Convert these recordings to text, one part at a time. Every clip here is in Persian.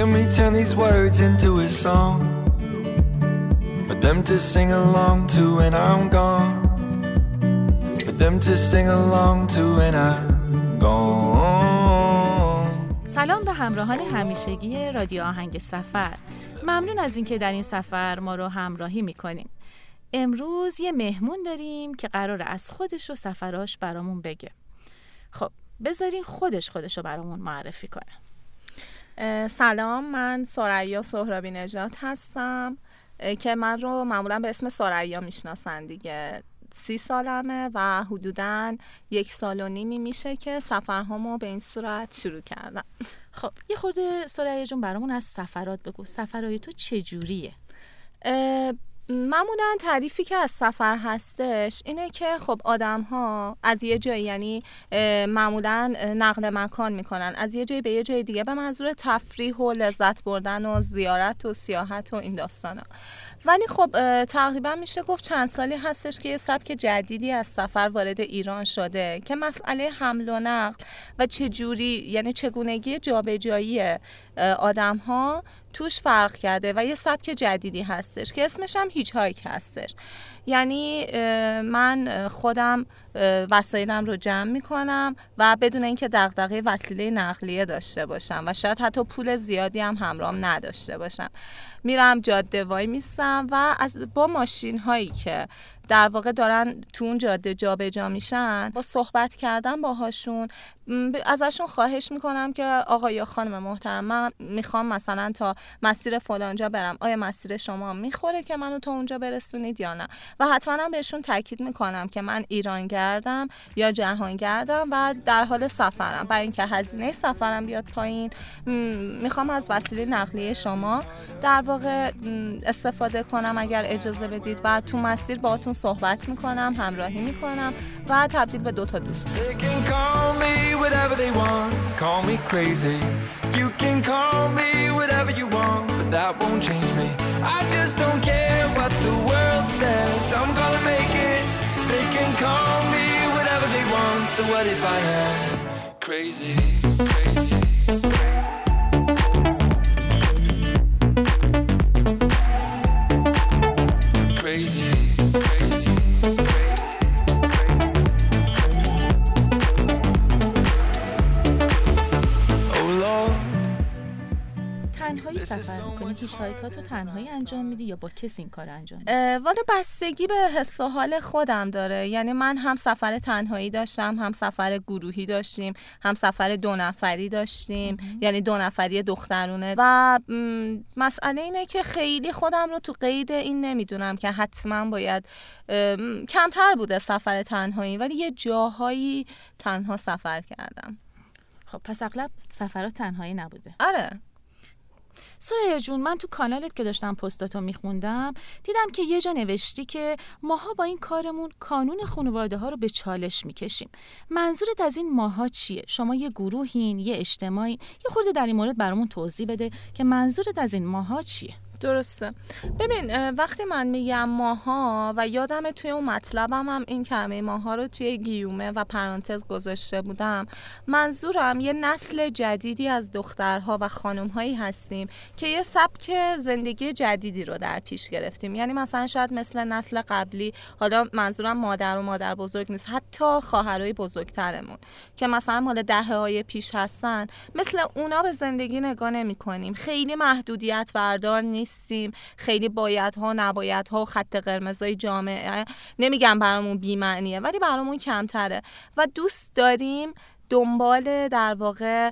Hear me turn these words into a song. For them to sing along to when I'm gone. For them to sing along to when I'm gone. سلام به همراهان همیشگی رادیو آهنگ سفر. ممنون از اینکه در این سفر ما رو همراهی می‌کنیم امروز یه مهمون داریم که قرار از خودش و سفراش برامون بگه. خب بذارین خودش خودش رو برامون معرفی کنه. سلام من سریا سهرابی نجات هستم که من رو معمولا به اسم سریا می‌شناسن دیگه. سی سالمه و حدودا یک سال و نیمی میشه که سفرهامو به این صورت شروع کردم. خب یه خورده سریا جون برامون از سفرات بگو. سفرهای تو چجوریه؟ معمولا تعریفی که از سفر هستش اینه که خب آدم ها از یه جایی یعنی معمولا نقل مکان می‌کنن از یه جایی به یه جای دیگه به منظور تفریح و لذت بردن و زیارت و سیاحت و این داستان ها. ولی خب تقریبا میشه گفت چند سالی هستش که یه سبک جدیدی از سفر وارد ایران شده که مسئله حمل و نقل و چجوری یعنی چگونگی جابجایی آدم ها توش فرق کرده و یه سبک جدیدی هستش که اسمش هم هیچ هایک هستش. یعنی من خودم وسایلم رو جمع می‌کنم و بدون اینکه دغدغه وسیله نقلیه داشته باشم و شاید حتی پول زیادی هم همراهم نداشته باشم. میرم جاده وای میستم و از با ماشین هایی که در واقع دارن تو اون جاده جابجا میشن. با صحبت کردن باهاشون ازشون خواهش می‌کنم که آقا یا خانم محترم من می‌خوام مثلا تا مسیر فلانجا برم. آیا مسیر شما می‌خوره که منو تا اونجا برسونید یا نه؟ و حتما بهشون تاکید می‌کنم که من ایران گردم یا جهان گردم و در حال سفرم. برای اینکه هزینه سفرم بیاد پایین می‌خوام از وسیله نقلیه شما در واقع استفاده کنم اگر اجازه بدید و تو مسیر باهاتون صحبت می‌کنم همراهی می‌کنم و تبدیل به دو تا دوست. Crazy. You can سفر می‌کنی؟ هیچ هایکات تو تنهایی انجام میدی یا با کسی این کار انجام میدی؟ والا بستگی به حس و حال خودم داره. یعنی من هم سفر تنهایی داشتم هم سفر گروهی داشتیم هم سفر دو نفری داشتیم. یعنی دو نفری دخترونه. و مسئله اینه که خیلی خودم رو تو قید این نمی‌دونم که حتما باید کمتر بوده سفر تنهایی. ولی یه جاهایی تنها سفر کردم. خب پس اغلب سفرات تنهایی نبوده. آره. سریا جون من تو کانالت که داشتم پستاتو میخوندم دیدم که یه جا نوشتی که ماها با این کارمون کانون خانواده ها رو به چالش می‌کشیم. منظورت از این ماها چیه؟ شما یه گروهین یه اجتماعی یه خورده در این مورد برامون توضیح بده که منظورت از این ماها چیه؟ درسته. ببین وقتی من میگم ماها و یادم توی اون مطلبم هم این کلمه ماها رو توی گیومه و پرانتز گذاشته بودم منظورم یه نسل جدیدی از دخترها و خانمهایی هستیم که یه سبک زندگی جدیدی رو در پیش گرفتیم. یعنی مثلا شاید مثل نسل قبلی حالا منظورم مادر و مادر بزرگ نیست حتی خواهرای بزرگترمون که مثلا مال دهه های پیش هستن مثل اونا به زندگی نگاه نمی کنیم خیلی محدودیت بردار نیست. نیستیم. خیلی باید ها نباید ها خط قرمزای جامعه. نمیگم برامون بیمعنیه ولی برامون کمتره. و دوست داریم دنبال در واقع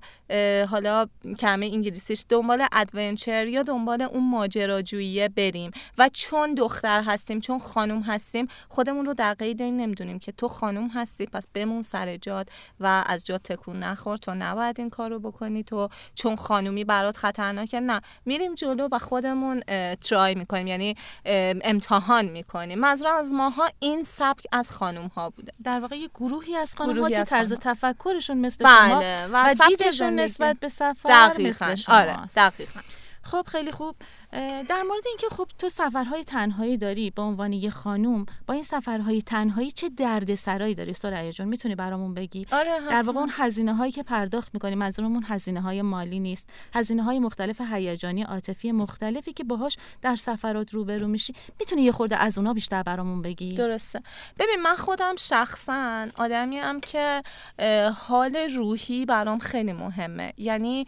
حالا کلمه انگلیسیش دنبال ادونچر یا دنبال اون ماجراجویی بریم. و چون دختر هستیم چون خانم هستیم خودمون رو در قید این نمی‌دونیم که تو خانم هستی پس بمون سر جاد و از جاد تکون نخور. تو نباید این کارو بکنی. تو چون خانومی برات خطرناکه نه. میریم جلو و خودمون ترای می‌کنیم. یعنی امتحان می‌کنیم. منظورم از ماها این سبک از خانم ها بوده. در واقع یه گروهی از خانم ها که طرز تفکرشون مثل بله. شما و, و دیدشون نسبت به سفر دقیقا. مثل شما آره. دقیقا. خب خیلی خوب در مورد اینکه خب تو سفرهای تنهایی داری به عنوان یه خانوم با این سفرهای تنهایی چه دردسرایی داری؟ سریا جون می‌تونی برامون بگی؟ آره در واقع اون هزینه هایی که پرداخت می‌کنی منظورمون هزینه های مالی نیست. هزینه های مختلف هیجانی عاطفی مختلفی که باهاش در سفرات روبرو میشی. می‌تونی یه خورده از اونا بیشتر برامون بگی؟ درسته. ببین من خودم شخصا آدمی هم که حال روحی برام خیلی مهمه. یعنی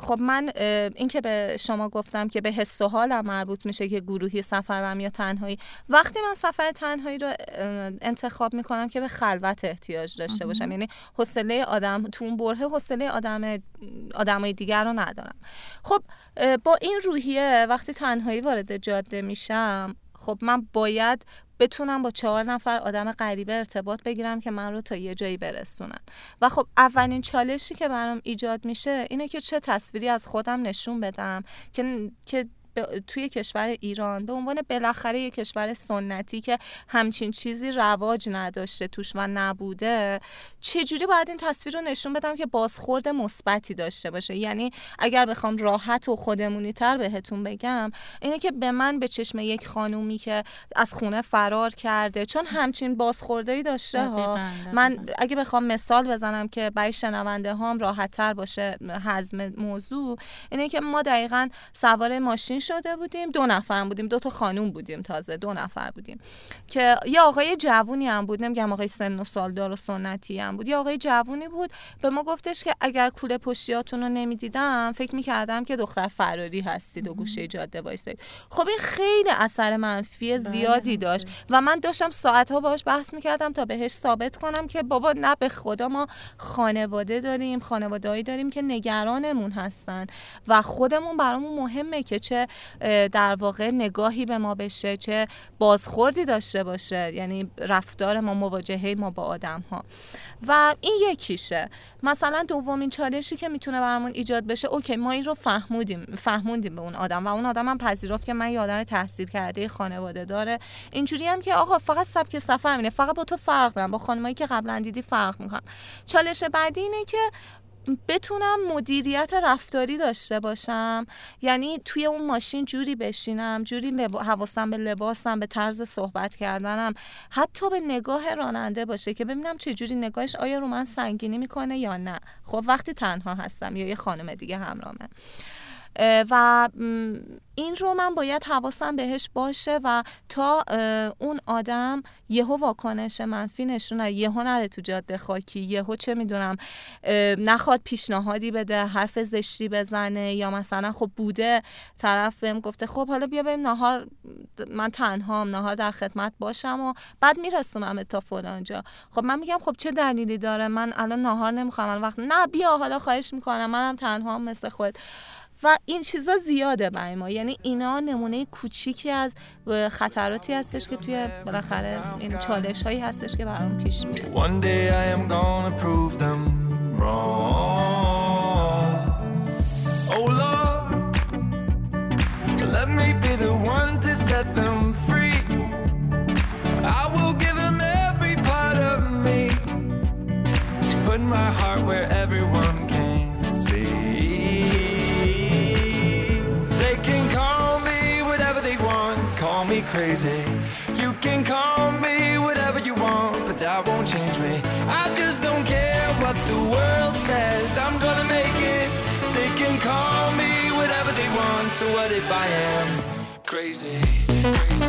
خب من اینکه به شما گفتم که به حس و حالم مربوط میشه که گروهی سفر برم یا تنهایی. وقتی من سفر تنهایی رو انتخاب می‌کنم که به خلوت احتیاج داشته باشم. یعنی حوصله آدم تو اون بره حوصله آدم آدمای دیگر رو ندارم. خب با این روحیه وقتی تنهایی وارد جاده میشم خب من باید بتونم با چهار نفر آدم غریبه ارتباط بگیرم که من رو تا یه جایی برسونن. و خب اولین چالشی که برام ایجاد میشه اینه که چه تصویری از خودم نشون بدم که که توی کشور ایران به عنوان بالاخره یک کشور سنتی که همچین چیزی رواج نداشته توش و نبوده چجوری باید این تصویر رو نشون بدم که بازخورد مثبتی داشته باشه؟ یعنی اگر بخوام راحت و خودمونی تر بهتون بگم اینه که به من به چشم یک خانومی که از خونه فرار کرده چون همچین بازخورده داشته ها. من اگه بخوام مثال بزنم که برای شنونده هام راحت تر باشه هضم موضوع اینه که ما دقیقا سوار ماشین شده بودیم دو نفر بودیم دو تا خانوم بودیم تازه دو نفر بودیم. که یه آقای جوونی هم بود نمیگم آقای سن و سالدار و سنتی هم بود یه آقای جوونی بود به ما گفتش که اگر کوله پشتیاتون رو نمی‌دیدم فکر می‌کردم که دختر فراری هستید و گوشه جاده وایسید. خب این خیلی اثر منفی بله، زیادی داشت و من داشتم ساعتها باهاش بحث می‌کردم تا بهش ثابت کنم که بابا نه به خدا ما خانواده داریم خانوادهایی داریم که نگرانمون هستن و خودمون برامون مهمه که چه در واقع نگاهی به ما بشه چه بازخوردی داشته باشه. یعنی رفتار ما مواجهه ما با آدم ها و این یکیشه. مثلا دومین چالشی که می‌تونه برامون ایجاد بشه اوکی ما این رو فهمودیم فهموندیم به اون آدم. و اون آدم هم پذیرفت که من یه تحصیل کرده خانواده داره. اینجوری هم که آقا فقط سبک سفر مینه فقط با تو فرق دارم. با خانمایی که قبلا دیدی فرق می‌کنم. چالش بعدی اینه که بتونم مدیریت رفتاری داشته باشم یعنی توی اون ماشین جوری بشینم جوری. حواسم به لباسم به طرز صحبت کردنم حتی به نگاه راننده باشه که ببینم چه جوری نگاهش آیا رو من سنگینی می‌کنه یا نه خب وقتی تنها هستم یا یه خانم دیگه همرامه و این رو من باید حواسم بهش باشه و تا اون آدم یهو واکنش منفی نشونه یهو نره تو جاده خاکی یهو چه می‌دونم نخواد پیشنهادی بده حرف زشتی بزنه یا مثلا خب بوده طرف بهم گفته خب حالا بیا بریم نهار من تنهام نهار در خدمت باشم و بعد میرسونم تا فلانجا خب من میگم خب چه دلیلی داره؟ من الان نهار نمی‌خوام الان وقت نه بیا حالا خواهش می‌کنم منم تنهام مثل خود. و این چیزا زیاده برای ما. یعنی اینا نمونه کوچیکی از خطراتی هستش که توی بالاخره این چالش هایی هستش که برام پیش میاد. My heart where everyone if I am crazy? crazy.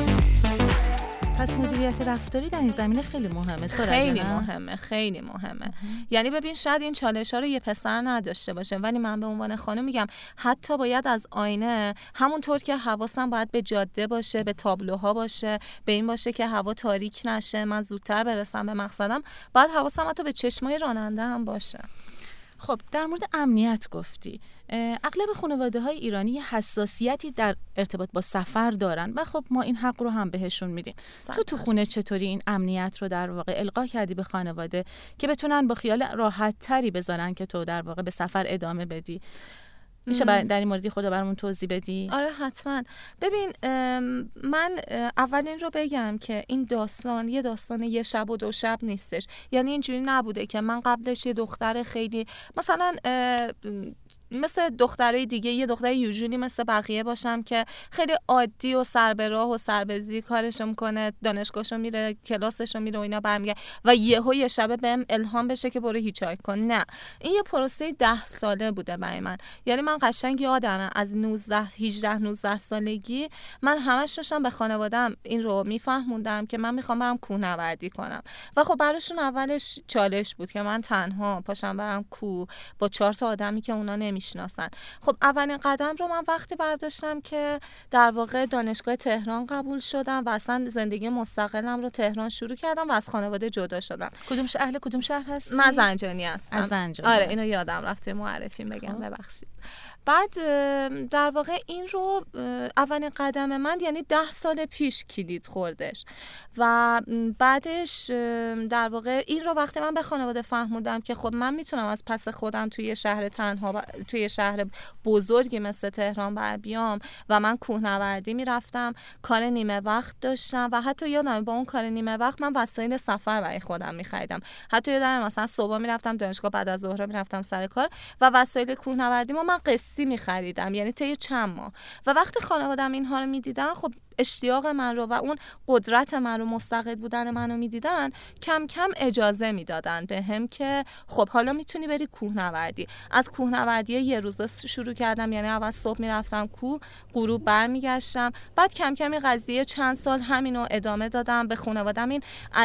پس مدیریت رفتاری در این زمینه خیلی مهمه خیلی مهمه خیلی مهمه یعنی ببین شاید این چالش ها رو یه پسر نداشته باشه ولی من به عنوان خانم میگم حتی باید از آینه همونطور که حواسم باید به جاده باشه به تابلوها باشه به این باشه که هوا تاریک نشه من زودتر برسم به مقصدم باید حواسم حتی به چشمای راننده هم باشه خب در مورد امنیت گفتی. اغلب خانواده های ایرانی حساسیتی در ارتباط با سفر دارن و خب ما این حق رو هم بهشون میدیم. تو تو خونه چطوری این امنیت رو در واقع القا کردی به خانواده که بتونن با خیال راحت تری بذارن که تو در واقع به سفر ادامه بدی؟ میشه در این موردی خدا برامون توضیح بدی؟ آره حتما. ببین من اول این رو بگم که این داستان یه داستان یه شب و دو شب نیستش. یعنی اینجوری نبوده که من قبلش یه دختر خیلی مثلا مثل دخترای دیگه یه دختر یوجولی مثل بقیه باشم که خیلی عادی و سر به راه و سر به زیر کارشو می‌کنه دانشگاهشو میره کلاسشو میره و اینا برمیگه و یهو یه شبه بهم الهام بشه که برو هیچای کن. نه. این یه پروسه ده ساله بوده برای من. یعنی من قشنگ یادمه از 19 18 19 سالگی من همش داشتم به خانوادم این رو میفهموندم که من می‌خوام برم کوهنوردی کنم. و خب براشون اولش چالش بود که من تنها پاشم برم کوه با چهار تا آدمی که اونا نمی می‌شناسن خب اولین قدم رو من وقتی برداشتم که در واقع دانشگاه تهران قبول شدم و اصلا زندگی مستقلم رو تهران شروع کردم و از خانواده جدا شدم. کدوم اهل کدوم شهر هستی؟ من زنجانی هستم. از زنجانی آره اینو یادم رفته معرفی بگم خب. ببخشید. بعد در واقع این رو اولین قدم من یعنی ده سال پیش کلید خوردش و بعدش در واقع این رو وقتی من به خانواده فهموندم که خب من می‌تونم از پس خودم توی شهر تنها توی شهر بزرگی مثل تهران بر بیام و من کوهنوردی می‌رفتم کار نیمه وقت داشتم و حتی یادم با اون کار نیمه وقت من وسایل سفر برای خودم میخریدم. حتی یادم مثلا صبح می‌رفتم دانشگاه بعد از ظهر می‌رفتم سر کار و وسایل کوهنوردی ما من قصی میخریدم یعنی طی چند ماه. و وقتی خانوادم اینها رو می‌دیدن خب اشتیاق من رو و اون قدرت من رو مستقل بودن منو می‌دیدن کم کم اجازه می‌دادن به هم که خب حالا می‌تونی بری کوهنوردی. از کوهنوردی یه روزه شروع کردم یعنی اول صبح می‌رفتم کوه غروب برمیگشتم. بعد کم کم این قضیه چند سال همینو ادامه دادم به خانوادم این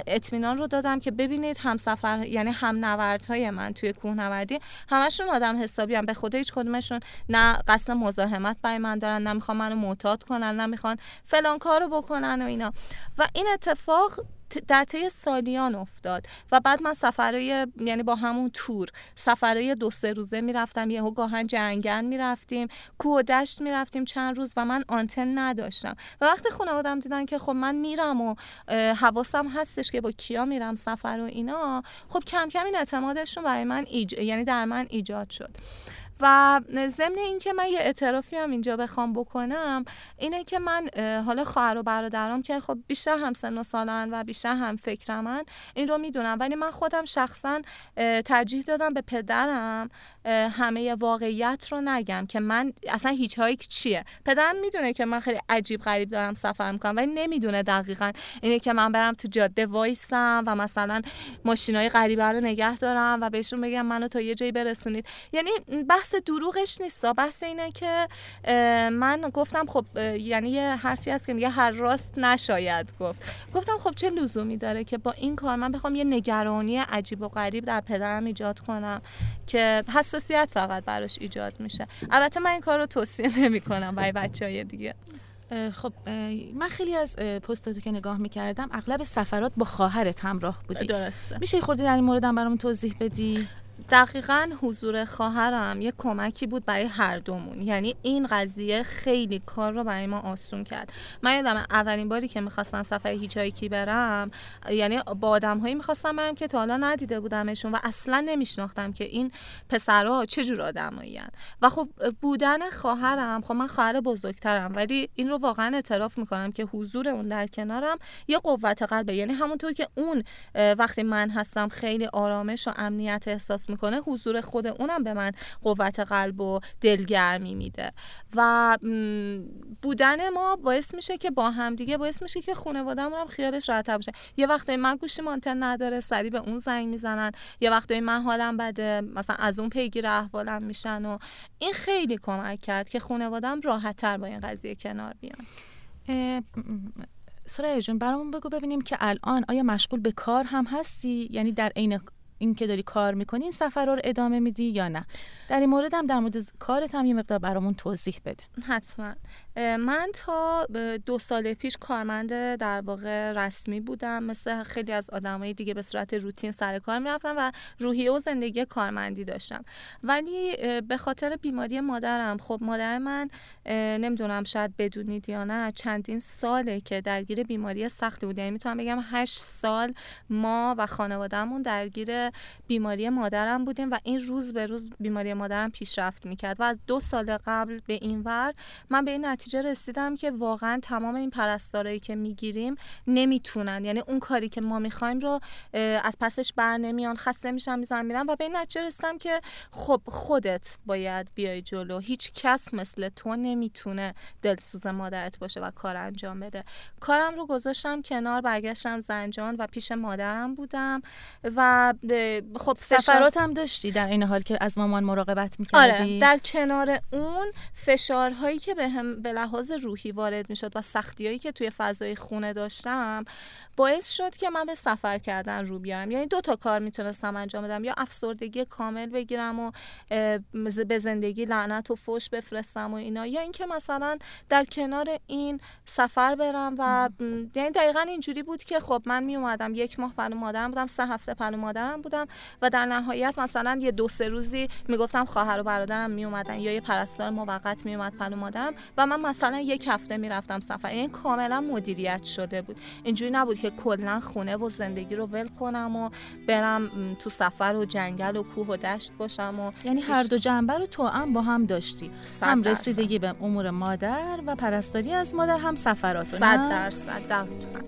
اطمینان رو دادم که ببینید همسفر یعنی هم نوردهای من توی کوهنوردی. همشون آدم حسابی هم به خدا هیچ کدومشون نه قصد مزاحمت برای من دارن نمی‌خوان منو معتاد کنن نمی‌خوان فلان کارو بکنن و اینا. و این اتفاق در طی سالیان افتاد. و بعد من سفرهای یعنی با همون تور سفرهای دو سه روزه می‌رفتم. یهو گاهن جنگن می‌رفتیم کوه و دشت می‌رفتیم چند روز و من آنتن نداشتم. و وقتی خانوادم دیدن که خب من میرم و حواسم هستش که با کیا میرم سفر و اینا خب کم کم این اعتمادشون برای من ایج... یعنی در من ایجاد شد. و ضمن اینکه من یه اعترافی هم اینجا بخوام بکنم اینه که من حالا خواهر و برادرام که خب بیشتر هم سن و سالن و بیشتر هم فکرمن این رو می‌دونم. ولی من خودم شخصا ترجیح دادم به پدرم همه واقعیت رو نگم که من اصلا هیچ هایی چیه. پدرم می‌دونه که من خیلی عجیب غریب دارم سفر می‌کنم ولی نمی‌دونه دقیقا. اینه که من برم تو جاده وایسم و مثلا ماشینای غریبه رو نگه دارم و بهشون بگم منو تا یه جایی برسونید. یعنی دروغش نیست بحث اینه که من گفتم خب یعنی یه حرفی هست که میگه هر راست نشاید گفت. گفتم خب چه لزومی داره که با این کار من بخوام یه نگرانی عجیب و غریب در پدرم ایجاد کنم که حساسیت فقط براش ایجاد میشه؟ البته من این کار رو توصیه نمی کنم برای بچه های دیگه خب من خیلی از پستاتو که نگاه می‌کردم اغلب سفرات با خواهرت همراه بودی. درسته. میشه خورده در این موردم برام توضیح بدی؟ دقیقا حضور خواهرم یه کمکی بود برای هر دومون. یعنی این قضیه خیلی کار رو برای ما آسون کرد. من یادم اولین باری که می‌خواستم سفر هیچایکی برم یعنی با آدم هایی می‌خواستم برم که تا حالا ندیده بودمشون و اصلا نمیشناختم که این پسرها چه جور آدمایی و خب بودن خواهرم خب من خواهر بزرگترم ولی این رو واقعا اعتراف می‌کنم که حضور اون در کنارم یه قوت قلبه. یعنی همونطور که اون وقتی من هستم خیلی آرامش و امنیت احساس می‌کنه حضور خود اونم به من قوت قلب و دلگرمی میده. و بودن ما باعث میشه که با هم دیگه باعث میشه که خانواده‌مون هم خیالش راحت باشه. یه وقتی من گوشی مانتن نداره سری به اون زنگ می‌زنن. یه وقتی من حالم بده مثلا از اون پیگیر احوالم میشن و این خیلی کمک کرد که خانوادم راحت تر با این قضیه کنار بیان. سرای جون برامون بگو ببینیم که الان آیا مشغول به کار هم هستی؟ یعنی در عین این که داری کار می‌کنی این سفر رو ادامه میدی یا نه؟ در این مورد هم در مورد کارت هم یه مقدار برامون توضیح بده. حتما. من تا دو سال پیش کارمند در واقع رسمی بودم. مثل خیلی از آدمای دیگه به صورت روتین سر کار می‌رفتم و روحیه و زندگی کارمندی داشتم. ولی به خاطر بیماری مادرم خب مادر من نمی‌دونم شاید بدونید یا نه چندین ساله که درگیر بیماری سختی بود. یعنی می‌تونم بگم هشت سال ما و خانوادهمون درگیر بیماری مادرم بودیم و این روز به روز بیماری مادرم پیشرفت می‌کرد. و از دو سال قبل به این ور من به این نتیجه رسیدم که واقعا تمام این پرستارایی که می‌گیریم نمی‌تونن. یعنی اون کاری که ما می‌خوایم رو از پسش بر نمیان خسته میشن میزن میرن و به این نتیجه رسیدم که خب خودت باید بیای جلو. هیچ کس مثل تو نمی‌تونه دلسوز مادرت باشه و کار انجام بده. کارم رو گذاشتم کنار برگشتم زنجان و پیش مادرم بودم و خب سفرات هم داشتی در این حال که از مامان مراقبت می‌کردی؟ آره در کنار اون فشارهایی که به هم به لحاظ روحی وارد می‌شد و سختیهایی که توی فضای خونه داشتم باعث شد که من به سفر کردن رو بیارم. یعنی دو تا کار می‌تونستم انجام بدم. یا افسردگی کامل بگیرم و به زندگی لعنت و فوش بفرستم و اینا. یا اینکه مثلا در کنار این سفر برم و یعنی دقیقا اینجوری بود که خب من می اومدم یک ماه پلو مادرم بودم سه هفته پلو مادرم بودم و در نهایت مثلا یه دو سه روزی می‌گفتم خواهر و برادرم می اومدن یا یه پرستار موقت می اومد پلو مادرم و من مثلا یک هفته می‌رفتم سفر. یعنی کاملا مدیریت شده بود. اینجوری نبود که کلا خونه و زندگی رو ول کنم و برم تو سفر و جنگل و کوه و دشت باشم و یعنی هر دو جنبه رو تو هم با هم داشتی. هم رسیدگی به امور مادر و پرستاری از مادر هم سفرات صد درصد دقیقا.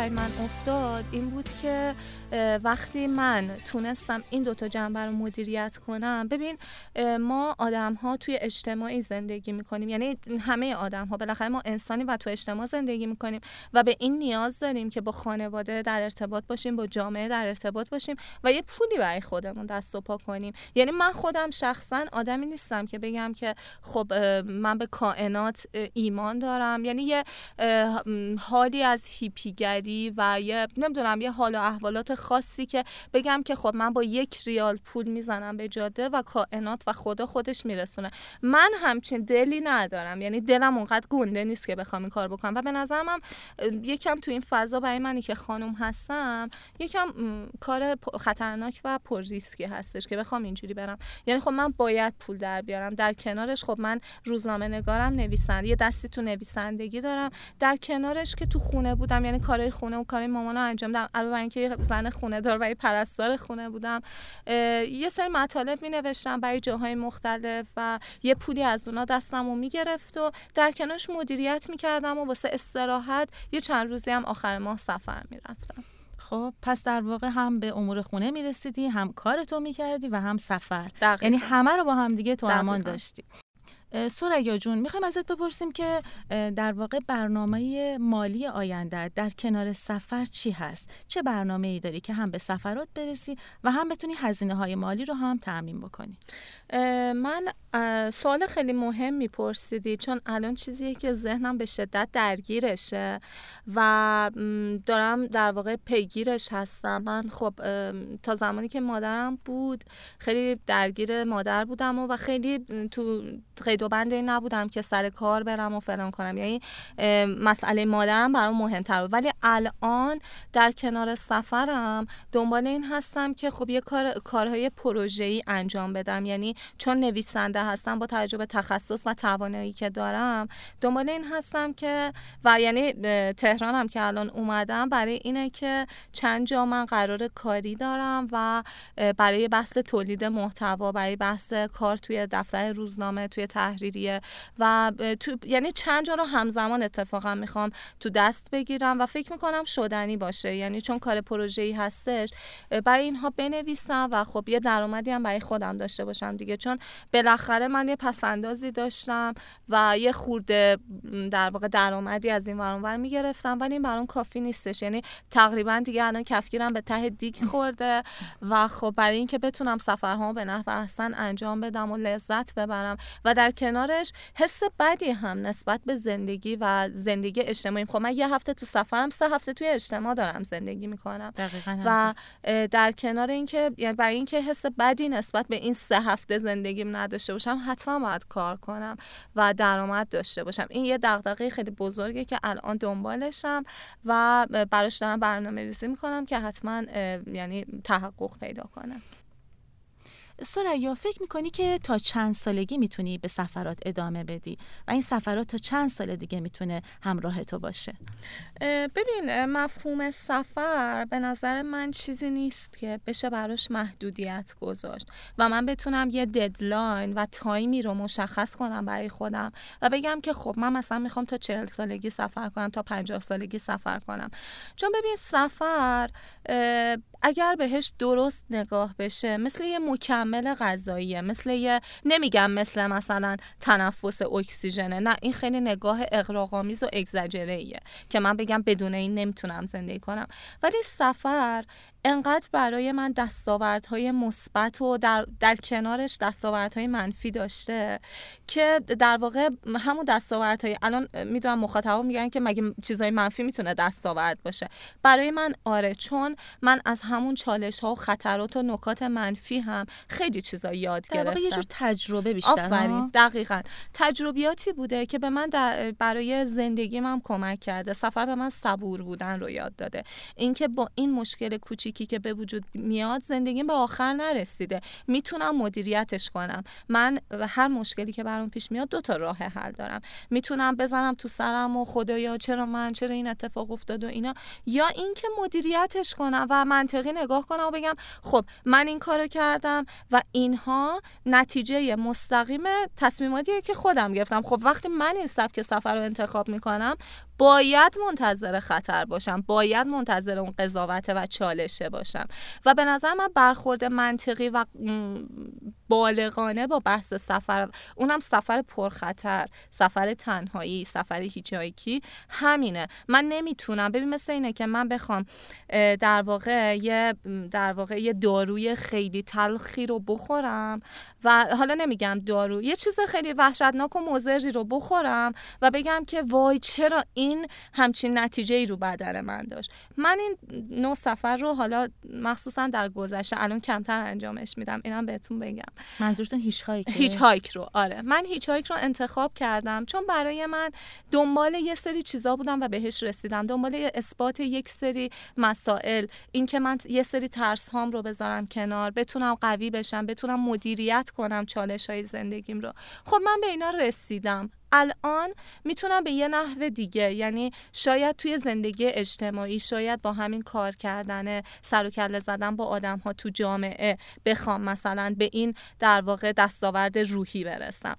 برای من افتاد این بود که وقتی من تونستم این دوتا جنبه رو مدیریت کنم ببین ما آدم ها توی اجتماعی زندگی می‌کنیم. یعنی همه آدم ها بالاخره ما انسانی و تو اجتماع زندگی می‌کنیم و به این نیاز داریم که با خانواده در ارتباط باشیم با جامعه در ارتباط باشیم و یه پولی برای خودمون دست و پا کنیم. یعنی من خودم شخصا آدمی نیستم که بگم که خب من به کائنات ایمان دارم. یعنی یه حالی از هیپیگری و یه نمی‌دونم یه حال و احوالات خاصی که بگم که خب من با یک ریال پول می‌زنم به جاده و کائنات و خدا خودش میرسونه. من همچین دلی ندارم. یعنی دلم اونقدر گنده نیست که بخوام این کار بکنم. و به نظرم هم یکم تو این فضا برای منی که خانم هستم یکم کار خطرناک و پر ریسکی هستش که بخوام اینجوری برم. یعنی خب من باید پول در بیارم. در کنارش خب من روزنامه نگارم نویسنده یه دستی تو نویسندگی دارم. در کنارش که تو خونه بودم یعنی کارهای خونه و کارهای مامانو انجام دادم. علاوه اینکه زن خونه دار و پرستار خونه بودم. یه سری مطالب می نوشتم برای جاهای مختلف و یه پولی از اونا دستم رو می‌گرفت و در کنارش مدیریت می‌کردم و واسه استراحت یه چند روزی هم آخر ماه سفر می‌رفتم. خب پس در واقع هم به امور خونه می‌رسیدی هم کارتو می‌کردی و هم سفر. یعنی همه رو با هم دیگه تو امان داشتی. سریا جون می‌خوایم ازت بپرسیم که در واقع برنامه مالی آینده در کنار سفر چی هست؟ چه برنامه ای داری که هم به سفرات برسی و هم بتونی هزینه های مالی رو هم تعمین بکنی؟ من سوال خیلی مهم میپرسیدی چون الان چیزیه که ذهنم به شدت درگیرشه و دارم در واقع پیگیرش هستم. من خب تا زمانی که مادرم بود خیلی درگیر مادر بودم و, و خیلی تو قید و بنده نبودم که سر کار برم و فلان کنم. یعنی مسئله مادرم برام مهمتر بود. ولی الان در کنار سفرم دنبال این هستم که خب یه کار کارهای پروژه‌ای انجام بدم. یعنی چون نویسنده هستم با تجربه تخصص و توانایی که دارم دنبال این هستم که و یعنی تهرانم که الان اومدم برای اینه که چند جا من قرار کاری دارم و برای بحث تولید محتوا برای بحث کار توی دفتر روزنامه توی تحریریه و تو یعنی چند جا رو همزمان اتفاقا می‌خوام تو دست بگیرم و فکر می‌کنم شدنی باشه. یعنی چون کار پروژه‌ای هستش برای اینها بنویسم و خب یه درآمدی هم برای خودم داشته باشم دیگه. چون بالاخره من یه پسندازی داشتم و یه خورده در واقع درآمدی از این ور می‌گرفتم ولی این برام کافی نیستش. یعنی تقریبا دیگه الان کفگیرم به ته دیگ خورده و خب برای اینکه بتونم سفرها به نحو احسن انجام بدم و لذت ببرم و در کنارش حس بدی هم نسبت به زندگی و زندگی اجتماعی. خب من یه هفته تو سفرم سه هفته توی اجتماع دارم زندگی می‌کنم. و در کنار اینکه یعنی برای اینکه حس بدی نسبت به این سه هفته زندگیم نداشته باشم حتما باید کار کنم و درآمد داشته باشم. این یه دغدغه خیلی بزرگه که الان دنبالشم و براش دارم برنامه ریزی می‌کنم که حتما یعنی تحقق پیدا کنم سریا فکر می‌کنی که تا چند سالگی می‌تونی به سفرات ادامه بدی؟ و این سفرات تا چند سال دیگه می‌تونه همراه تو باشه؟ ببین مفهوم سفر به نظر من چیزی نیست که بشه براش محدودیت گذاشت و من بتونم یه ددلاین و تایمی رو مشخص کنم برای خودم و بگم که خب من مثلا می‌خوام تا چهل سالگی سفر کنم تا پنجاه سالگی سفر کنم. چون ببین سفر اگر بهش درست نگاه بشه مثل یه مکمل غذاییه مثل یه نمیگم مثل مثلا تنفس اکسیژنه نه این خیلی نگاه اقراق‌آمیز و اگزاجره که من بگم بدون این نمی‌تونم زندگی کنم. ولی سفر انقدر برای من دستاوردهای مثبت و در, در کنارش دستاوردهای منفی داشته که در واقع همون دستاوردهای الان می‌دونم مخاطبا میگن که مگه چیزای منفی می‌تونه دستاورد باشه. برای من آره چون من از همون چالش ها و خطرات و نکات منفی هم خیلی چیزا یاد گرفتم در واقع یه جور تجربه بیشتر آفرین. دقیقا. تجربیاتی بوده که به من برای زندگی من کمک کرده. سفر به من صبور بودن رو یاد داده. اینکه با این مشکل کوچیک کوچیکی که به وجود میاد زندگیم به آخر نرسیده. می‌تونم مدیریتش کنم. من هر مشکلی که برام پیش میاد دو تا راه حل دارم. می‌تونم بزنم تو سرم و خدایا چرا من چرا این اتفاق افتاد و اینا. یا اینکه مدیریتش کنم و منطقی نگاه کنم و بگم خب من این کارو کردم و اینها نتیجه مستقیم تصمیماتیه که خودم گرفتم. خب وقتی من این سبک سفر رو انتخاب می‌کنم باید منتظر خطر باشم باید منتظر اون قضاوت و چالشه باشم. و به نظر من برخورد منطقی و بالغانه با بحث سفر اونم سفر پرخطر سفر تنهایی سفر هیچایکی همینه. من نمی‌تونم. ببین مثل اینه که من بخوام در واقع یه در واقع یه داروی خیلی تلخی رو بخورم و حالا نمیگم دارو یه چیز خیلی وحشتناک و مضری رو بخورم و بگم که وای چرا این همچین نتیجه ای رو بدن من داشت. من این نوع سفر رو حالا مخصوصا در گذشته الان کمتر انجامش میدم. اینم بهتون بگم. منظورتون hitchhike hitchhike رو. آره. من hitchhike رو انتخاب کردم چون برای من دنبال یه سری چیزا بودم و بهش رسیدم. دنبال اثبات یک سری مسائل اینکه من یه سری ترس هام رو بذارم کنار بتونم قوی بشم بتونم مدیریت کنم چالش های زندگیم رو. خب من به اینا رسیدم. الان می‌تونم به یه نحو دیگه یعنی شاید توی زندگی اجتماعی شاید با همین کار کردن سر و کله زدن با آدم ها تو جامعه بخوام مثلا به این در واقع دستاورد روحی برسم.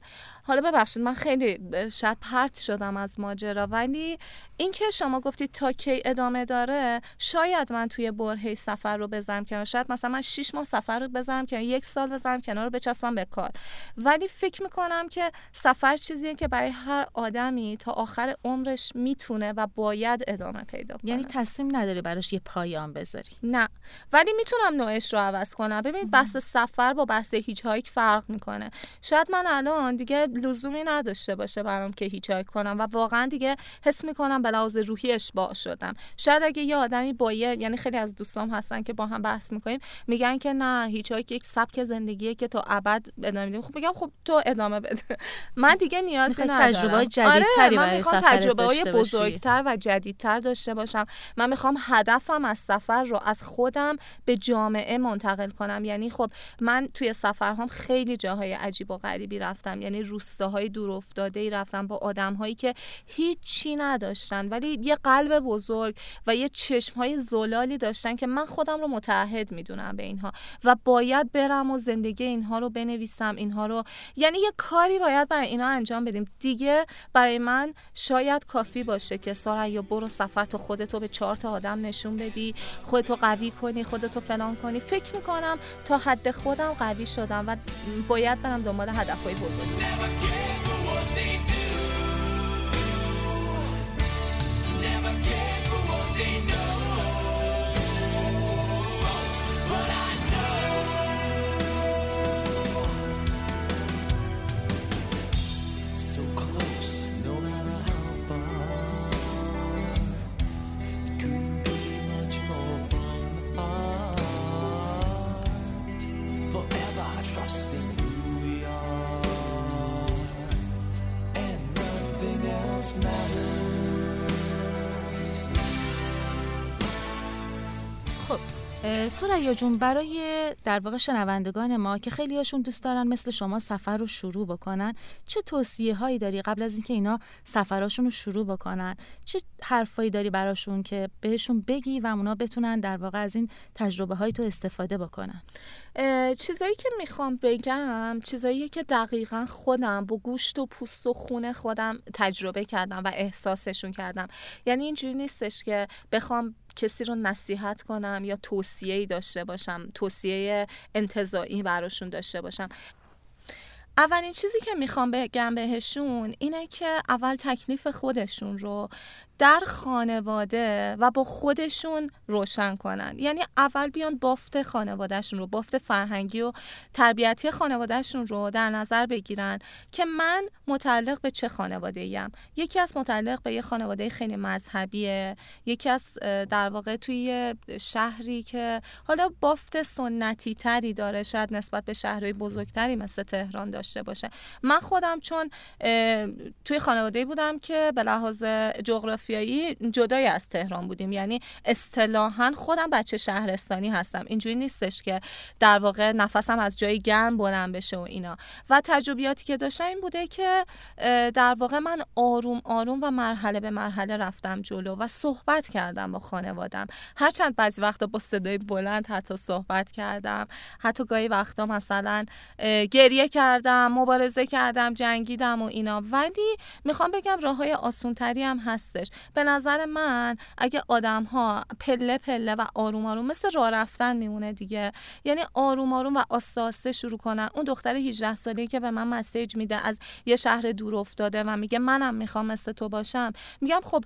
حالا ببخشید من خیلی شاید پرت شدم از ماجرا ولی اینکه شما گفتید تا کی ادامه داره شاید من توی برهه سفر رو بذارم کنار. شاید مثلا من 6 ماه سفر رو بذارم کنار یک سال بذارم کنار رو بچسبم به کار. ولی فکر می‌کنم که سفر چیزیه که برای هر آدمی تا آخر عمرش می‌تونه و باید ادامه پیدا کنه. یعنی تصمیم نداری براش یه پایان بذاری. نه. ولی می‌تونم نوعش رو عوض کنم. ببینید بحث سفر با بحث هیچ هایک فرق می‌کنه. شاید من الان دیگه لزومی نداشته باشه برام که هیچ کنم و واقعا دیگه حس می‌کنم به لحاظ روحی اشباع شدم. شاید اگه یه آدمی با یعنی خیلی از دوستام هستن که با هم بحث می‌کنیم میگن که نه هیچ یک سبک زندگیه که تا ابد ادامه میدیم. خب بگم خب تو ادامه بده. من دیگه نیازی تجربه جدیدتری آره من می‌خوام تجربه های بزرگتر و جدیدتر داشته باشم. من می‌خوام هدفم از سفر رو از خودم به جامعه منتقل کنم. یعنی خب من توی سفرهام خیلی جاهای عجیب و غریبی رفتم. یعنی روستاهای دور افتاده ای رفتم با آدمهایی که هیچی نداشتن ولی یه قلب بزرگ و یه چشم های زلالی داشتن که من خودم رو متحد می‌دونم به اینها و باید برم و زندگی اینها رو بنویسم اینها رو یعنی یه کاری باید برای اینا انجام بدیم. دیگه برای من شاید کافی باشه که سارا یا برو سفر تو خودتو به چهار تا آدم نشون بدی خودتو قوی کنی خودتو فلان کنی. فکر می‌کنم تا حد خودم قوی شدم و باید برم دنبال هدفهای بزرگ forget for what they do. سریا جون برای در واقع شنوندگان ما که خیلی هاشون دوست دارن مثل شما سفر رو شروع بکنن چه توصیه هایی داری قبل از اینکه اینا سفراشون رو شروع بکنن؟ چه حرفایی داری براشون که بهشون بگی و اونا بتونن در واقع از این تجربه های تو استفاده بکنن؟ چیزایی که می‌خوام بگم چیزایی که دقیقا خودم با گوشت و پوست و خونه خودم تجربه کردم و احساسشون کردم. یعنی اینجوری نیستش که بخوام کسی رو نصیحت کنم یا توصیه ای داشته باشم توصیه انتظایی براشون داشته باشم. اولین چیزی که می‌خوام بگم بهشون اینه که اول تکلیف خودشون رو در خانواده و با خودشون روشن کنن. یعنی اول بیان بافت خانوادهشون رو بافت فرهنگی و تربیتی خانوادهشون رو در نظر بگیرن که من متعلق به چه خانواده ایم یکی از متعلق به یه خانواده خیلی مذهبیه یکی از در واقع توی شهری که حالا بافت سنتی تری داره شاید نسبت به شهرهای بزرگتری مثل تهران داشته باشه. من خودم چون توی خانواده بودم که به لحاظ جغرافی جغرافیایی جدای از تهران بودیم. یعنی اصطلاحا خودم بچه شهرستانی هستم. اینجوری نیستش که در واقع نفسم از جای گرم بلند بشه و اینا. و تجربیاتی که داشتم این بوده که در واقع من آروم آروم و مرحله به مرحله رفتم جلو و صحبت کردم با خانوادم. هرچند بعضی وقتا با صدای بلند حتی صحبت کردم. حتی گاهی وقتا مثلا گریه کردم مبارزه کردم جنگیدم و اینا. ولی می‌خوام بگم راه های آسون هم هستش. به نظر من اگه آدم ها پله پله و آروم آروم مثل راه رفتن میمونه دیگه. یعنی آروم آروم و آساسته شروع کنن. اون دختر 18 ساله که به من مسیج میده از یه شهر دور افتاده و میگه منم می‌خوام مثل تو باشم. میگم خب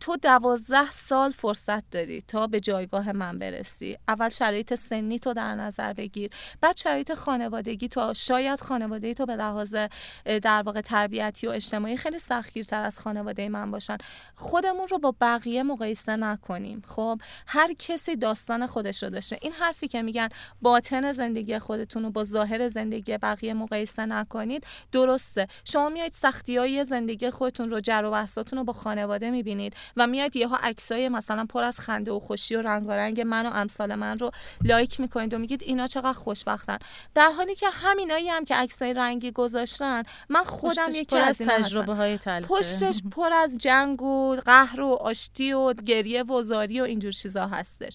تو دوازده سال فرصت داری تا به جایگاه من برسی. اول شرایط سنی تو در نظر بگیر. بعد شرایط خانوادگی تو. شاید خانواده تو به لحاظ در واقع تربیتی و اجتماعی خیلی سختگیرتر از خانواده من باشن. خودمون رو با بقیه مقایسه نکنیم. خب هر کسی داستان خودش رو داشته. این حرفی که میگن باطن زندگی خودتون رو با ظاهر زندگی بقیه مقایسه نکنید درسته. شما میایید سختی های زندگی خودتون رو جر و بحثاتون رو با خانواده می‌بینید و میاد یهو عکسای مثلا پر از خنده و خوشی و رنگارنگ من و امثال من رو لایک می‌کنید و میگید اینا چقدر خوشبختن. در حالی که همینایی هم که عکسای رنگی گذاشتن من خودم یکی از تجربه های پشتش پر از جنگ و قهر و آشتی و گریه و زاری و اینجور چیزا هستش.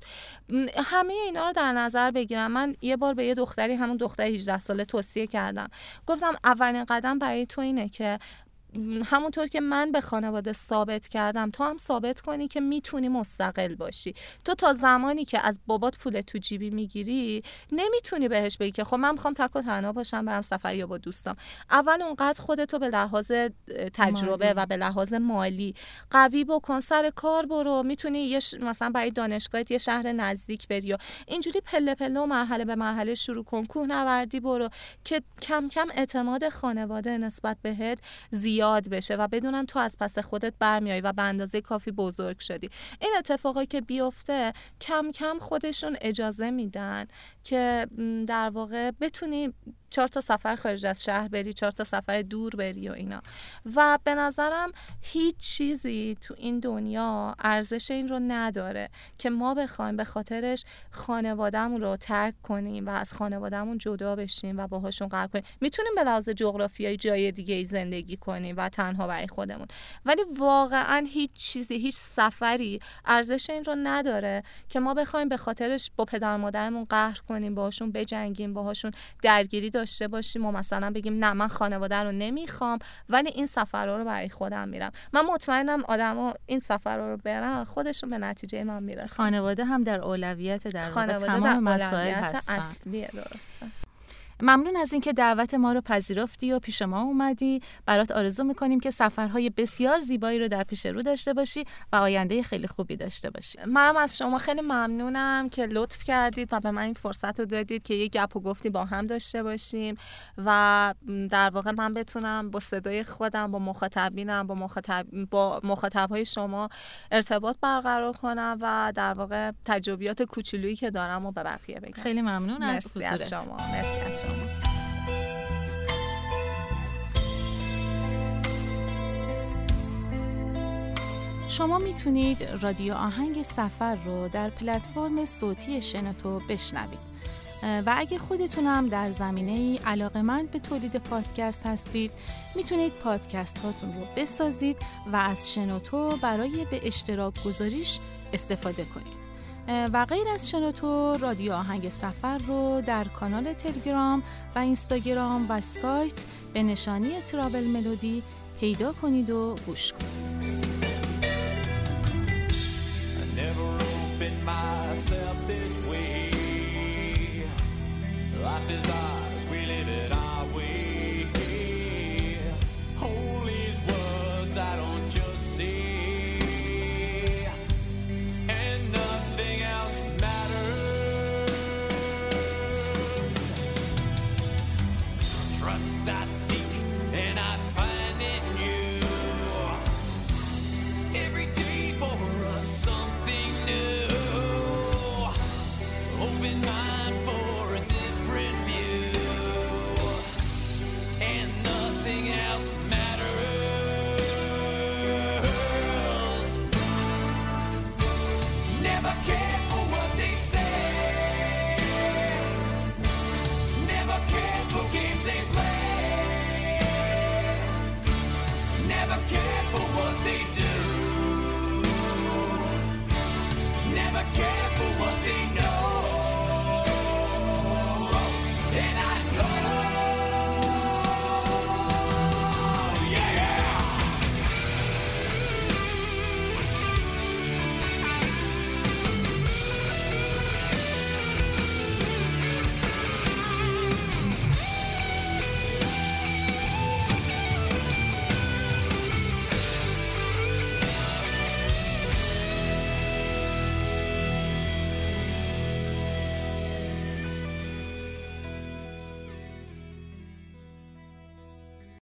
همه اینا رو در نظر بگیرم. من یه بار به یه دختری همون دختر 18 ساله توصیه کردم. گفتم اولین قدم برای تو اینه که همونطور که من به خانواده ثابت کردم تو هم ثابت کنی که می‌تونی مستقل باشی. تو تا زمانی که از بابات پول تو جیبی می‌گیری نمی‌تونی بهش بگی که خب من می‌خوام تک و تنها باشم برم سفر یا با دوستام. اول اونقدر خودتو به لحاظ تجربه و به لحاظ مالی قوی بکن سر کار برو. می‌تونی یه مثلا برای دانشگاهت یه شهر نزدیک بری و اینجوری پله پله و مرحله به مرحله شروع کن. کوهنوردی برو که کم کم اعتماد خانواده نسبت بهت زیاد یاد بشه و بدونن تو از پس خودت برمیای و به اندازه کافی بزرگ شدی. این اتفاقی که بیفته کم کم خودشون اجازه میدن که در واقع بتونی چهار تا سفر خارج از شهر بری چهار تا سفر دور بری و اینا. و به نظرم هیچ چیزی تو این دنیا ارزش این رو نداره که ما بخوایم به خاطرش خانوادهمون رو ترک کنیم و از خانوادهمون جدا بشیم و باهاشون قرار کنیم. می‌تونیم به لحاظ جغرافیایی جای دیگه ای زندگی کنیم و تنها برای خودمون. ولی واقعا هیچ چیزی هیچ سفری ارزش این رو نداره که ما بخوایم به خاطرش با پدر مادرمون قهر کنیم باهاشون بجنگیم باهاشون درگیری داشته باشیم و مثلا بگیم نه من خانواده رو نمی‌خوام ولی این سفرها رو برای خودم میرم. من مطمئنم آدما این سفرها رو برن خودشون به نتیجه من می‌رسن. خانواده هم در اولویت در خانواده تمام مسائل هستن. اصلیه درسته. ممنون از اینکه دعوت ما رو پذیرفتی و پیش ما اومدی. برات آرزو می‌کنیم که سفرهای بسیار زیبایی رو در پیش رو داشته باشی و آینده خیلی خوبی داشته باشی. منم از شما خیلی ممنونم که لطف کردید و به من این فرصت رو دادید که یه گپ و گفتی با هم داشته باشیم و در واقع من بتونم با صدای خودم با مخاطبینم با مخاطب با مخاطبهای شما ارتباط برقرار کنم و در واقع تجربیات کوچولویی که دارم و به بقیه بگم. خیلی ممنون از, از شما. مرسی از شما. شما می‌تونید رادیو آهنگ سفر رو در پلتفرم صوتی شنوتو بشنوید. و اگه خودتونم در زمینه ای علاقه من به تولید پادکست هستید می‌تونید پادکست هاتون رو بسازید و از شنوتو برای به اشتراک گذاریش استفاده کنید. و غیر از شنوتو رادیو آهنگ سفر رو در کانال تلگرام و اینستاگرام و سایت به نشانی ترابل ملودی پیدا کنید و گوش کنید. Open nothing else